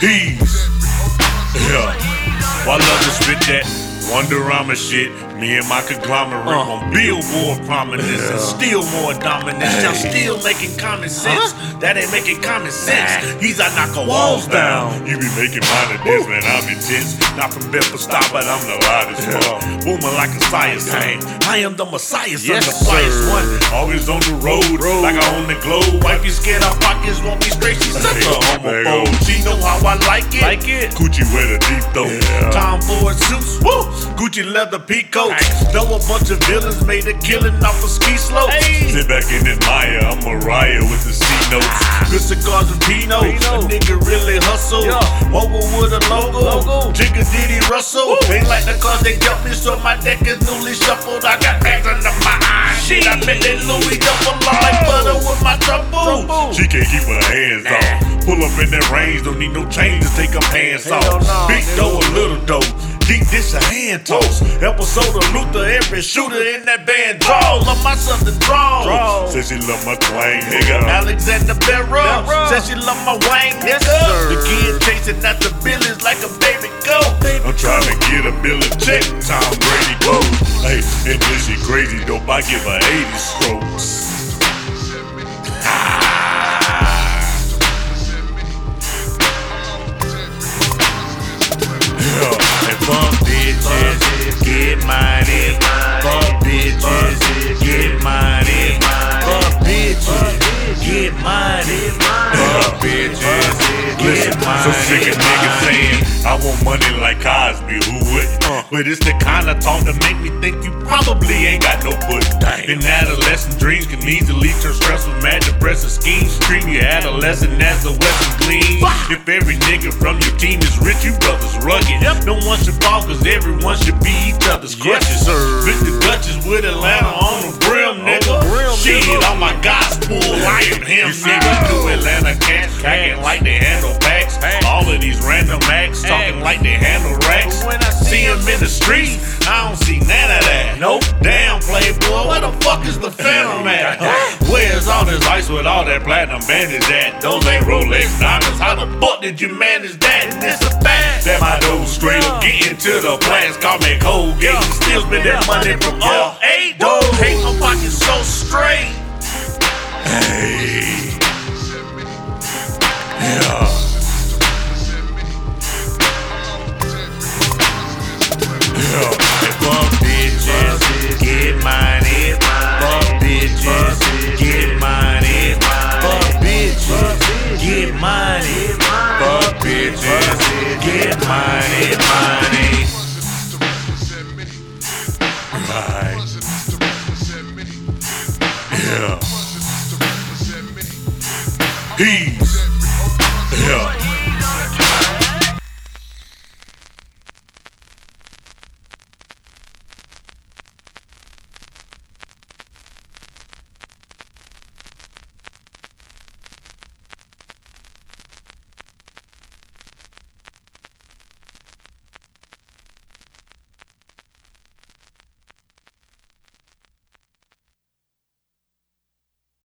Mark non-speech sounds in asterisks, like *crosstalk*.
Peace. Yeah. Well, I love to spit that Wonderama shit. Me and my conglomerate Uh. on billboard prominence and still more dominance. Y'all still making common sense. That ain't making common sense. He's I knock a walls down. You be making fun of this, man. I'm intense. Not from Bedford Stop, but I'm the loudest one. Booming like a science tank. I am the messiah, son, Yes, the flyest one. Always on the road, like I own the globe. Wife you scared our pockets won't be straight. She's such a homophobe. She know how I like it. Like it. Gucci with a deep throat. Tom Ford suits. Woo! Gucci leather peacoats. Know a bunch of villains made a killing off of ski slopes. Hey. Sit back and admire. I'm Mariah with the C notes. Good cigars and Pinot. Pinot. A nigga really hustle. Yeah. Mobile with a logo. Logo. Jigga Diddy Russell. Ain't like the cars they dealt me, so my deck is newly shuffled. I got bags under my eyes. Shit, I bet that Louis double up like butter with my trouble. Trouble. She can't keep her hands off. Pull up in that range, don't need no chain to take her pants Hell off. no, Big nigga. dough, a little dish a hand toss. Episode of Luther, every shooter in that band draws. Love my son draw. Draws. Says she love my twang, nigga. Alexander Barrow. Says she love my wang, nigga. sir. The kid chasing out the like a baby goat. I'm trying to get a bill of check. Tom Brady go. Hey, and then she crazy dope. I give her 80 strokes. Yeah, and bitches, get money. Fuck bitches, get money. Fuck bitches, get money. Fuck bitches, get money. So sick of niggas saying I want money like Cosby, who would? But it's the kind of talk that make me think you probably ain't got no pussy. In adolescent dreams can easily turn stressful, mad, depressive schemes. Treat your adolescent as a weapon gleam. If every nigga from your team is rich, you brothers rugged. No one should fall, cause everyone should be each other's crutches. sir. the Dutchess with Atlanta on the brim, nigga. brim, Shit, on my gospel, I am him, nigga. New Atlanta cats, acting like they packs. All of these random acts talking like they handle racks. When I See him in the streets, I don't see none of that. Nope. Damn, playboy, where the fuck is the phantom at? *laughs* Where's all this ice with all that platinum bandage at? Those ain't Rolex diamonds. How the fuck did you manage that? And it's a fact that my dough straight up getting to the plans. Call me Colgate. Still spend that money from all eight. Don't hate my pocket so straight. Hey. Yeah. mind. Yeah. he's.